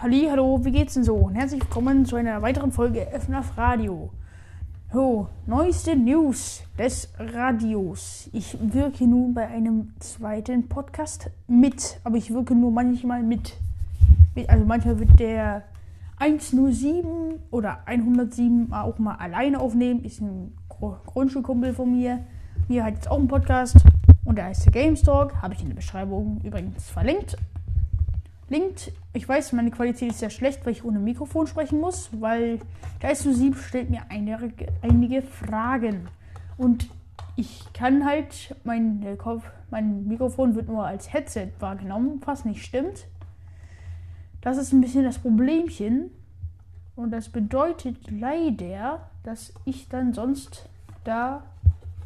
Halli, hallo, wie geht's denn so? Und herzlich willkommen zu einer weiteren Folge FNAF Radio. So, neueste News des Radios. Ich wirke nun bei einem zweiten Podcast mit, aber ich wirke nur manchmal mit. Also manchmal wird der 107 oder 107 auch mal alleine aufnehmen. Ist ein Grundschulkumpel von mir. Mir hat jetzt auch einen Podcast und der heißt Games Talk. Habe ich in der Beschreibung übrigens verlinkt. Linkt, ich weiß, meine Qualität ist sehr schlecht, weil ich ohne Mikrofon sprechen muss, weil der S07 stellt mir einige, einige Fragen. Und ich kann halt, mein, mein Mikrofon wird nur als Headset wahrgenommen, was nicht stimmt. Das ist ein bisschen das Problemchen. Und das bedeutet leider, dass ich dann sonst da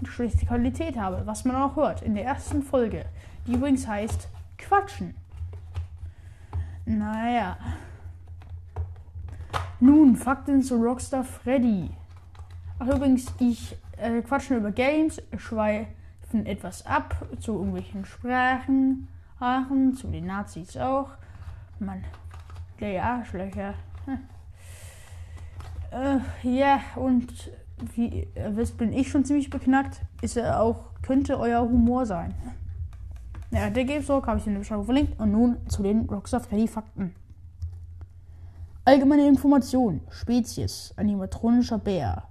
eine schlechte Qualität habe, was man auch hört in der ersten Folge, die übrigens heißt Quatschen. Naja. Nun, Fakten zu Rockstar Freddy. Ach übrigens, ich äh, quatsche über Games, schweifen etwas ab zu irgendwelchen Sprachen, Aachen, zu den Nazis auch. Mann, der Arschlöcher. Hm. Äh, ja, und wie ihr wisst, bin ich schon ziemlich beknackt. Ist er auch, könnte euer Humor sein. Ja, der Games Talk habe ich in der Beschreibung verlinkt. Und nun zu den Rockstar Freddy Fakten. Allgemeine Informationen. Spezies. Animatronischer Bär.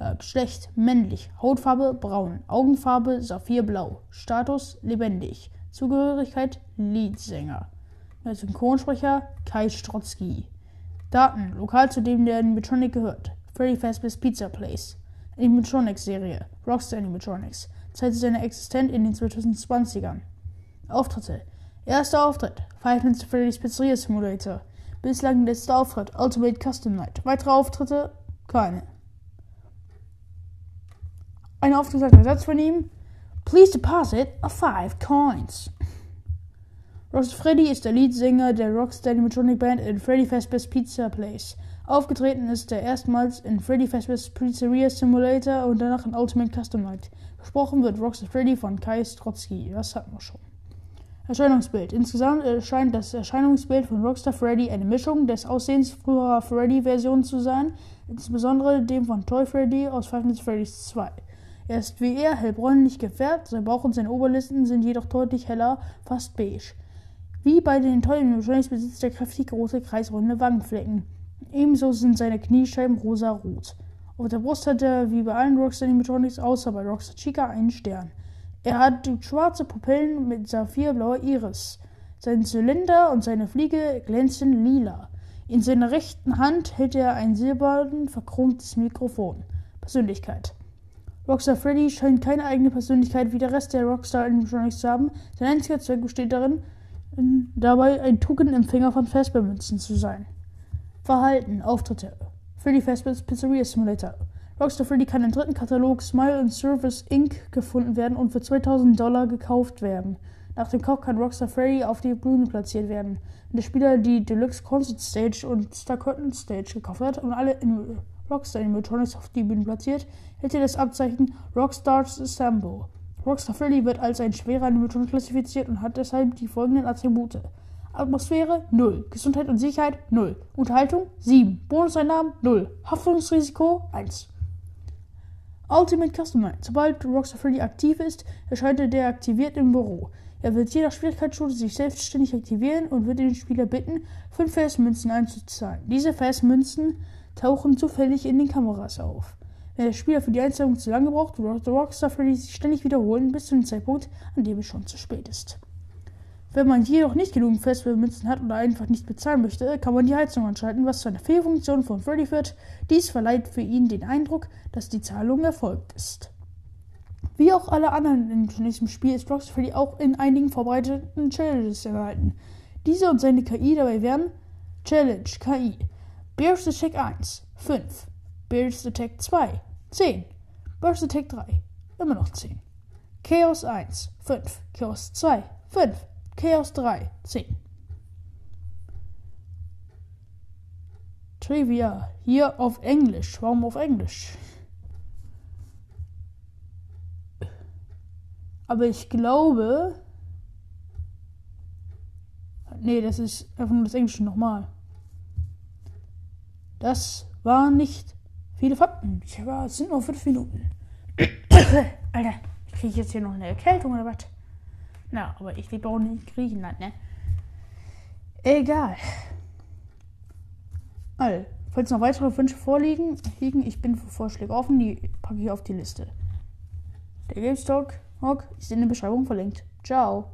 Äh, Geschlecht. Männlich. Hautfarbe. Braun. Augenfarbe. Saphirblau. Status. Lebendig. Zugehörigkeit. Leadsänger. Synchronsprecher. Kai Strotzky. Daten. Lokal zu dem der Animatronic gehört. Freddy Fazbear's Pizza Place. Animatronics-Serie. Rockstar Animatronics. Zeit seiner Existenz in den 2020ern. Auftritte. Erster Auftritt: Five Nights at Freddy's Pizzeria Simulator. Bislang letzter Auftritt: Ultimate Custom Night. Weitere Auftritte? Keine. Ein aufgesagter Satz von ihm: Please deposit a five coins. Ross Freddy ist der Leadsänger der Rockstar Animatronic Band in Freddy Fazbear's Pizza Place. Aufgetreten ist er erstmals in Freddy Fazbear's Pizzeria Simulator und danach in Ultimate Custom Night. Gesprochen wird Rockstar Freddy von Kai Strotzky. Das hatten wir schon. Erscheinungsbild. Insgesamt erscheint das Erscheinungsbild von Rockstar Freddy eine Mischung des Aussehens früherer Freddy-Versionen zu sein, insbesondere dem von Toy Freddy aus Five Nights Freddy's 2. Er ist wie er hellbräunlich gefärbt, sein Bauch und seine Oberlisten sind jedoch deutlich heller, fast beige. Wie bei den Toy Animatronics besitzt er kräftig große kreisrunde Wangenflecken. Ebenso sind seine Kniescheiben rosa-rot. Auf der Brust hat er wie bei allen Rockstar Animatronics außer bei Rockstar Chica einen Stern. Er hat schwarze Pupillen mit saphirblauer Iris. Sein Zylinder und seine Fliege glänzen lila. In seiner rechten Hand hält er ein silbern verchromtes Mikrofon. Persönlichkeit. Rockstar Freddy scheint keine eigene Persönlichkeit wie der Rest der Rockstar Animatronics zu haben. Sein einziger Zweck besteht darin, dabei ein Tokenempfänger von Fazbear-Münzen zu sein. Verhalten, Auftritte. Freddy Fazbear's Pizzeria Simulator. Rockstar Freddy kann im dritten Katalog Smile and Service Inc. gefunden werden und für 2000 Dollar gekauft werden. Nach dem Kauf kann Rockstar Freddy auf die Bühne platziert werden. Wenn der Spieler die Deluxe Concert Stage und Star Curtain Stage gekauft hat und alle in Rockstar Animatronics auf die Bühne platziert, hält er das Abzeichen Rockstars Assemble. Rockstar Freddy wird als ein schwerer Animatronic klassifiziert und hat deshalb die folgenden Attribute. Atmosphäre 0, Gesundheit und Sicherheit 0, Unterhaltung 7, Bonuseinnahmen 0, Haftungsrisiko 1. Ultimate Custom Night. Sobald Rockstar Freddy aktiv ist, erscheint er deaktiviert im Büro. Er wird je nach Schwierigkeitsstufe sich selbstständig aktivieren und wird den Spieler bitten, fünf Festmünzen einzuzahlen. Diese Festmünzen tauchen zufällig in den Kameras auf. Wenn der Spieler für die Einzahlung zu lange braucht, wird Rockstar Freddy sich ständig wiederholen, bis zu dem Zeitpunkt, an dem es schon zu spät ist. Wenn man jedoch nicht genug Festmünzen hat oder einfach nicht bezahlen möchte, kann man die Heizung anschalten, was zu einer Fehlfunktion von Freddy führt. Dies verleiht für ihn den Eindruck, dass die Zahlung erfolgt ist. Wie auch alle anderen in diesem Spiel ist Rockstar Freddy auch in einigen verbreiteten Challenges enthalten. Diese und seine KI dabei wären Challenge KI Burst Attack 1 5 Burst Attack 2 10 Burst Attack 3 immer noch 10 Chaos 1 5 Chaos 2 5 Chaos 3, 10. Trivia, hier auf Englisch. Warum auf Englisch? Aber ich glaube. Nee, das ist einfach nur das Englische nochmal. Das waren nicht viele Fakten. Ich war, es sind nur fünf Minuten. Alter, kriege ich jetzt hier noch eine Erkältung oder was? Na, aber ich lebe auch nicht in Griechenland, ne? Egal. Also, falls noch weitere Wünsche vorliegen, liegen, ich bin für Vorschläge offen, die packe ich auf die Liste. Der GameStalk ist in der Beschreibung verlinkt. Ciao.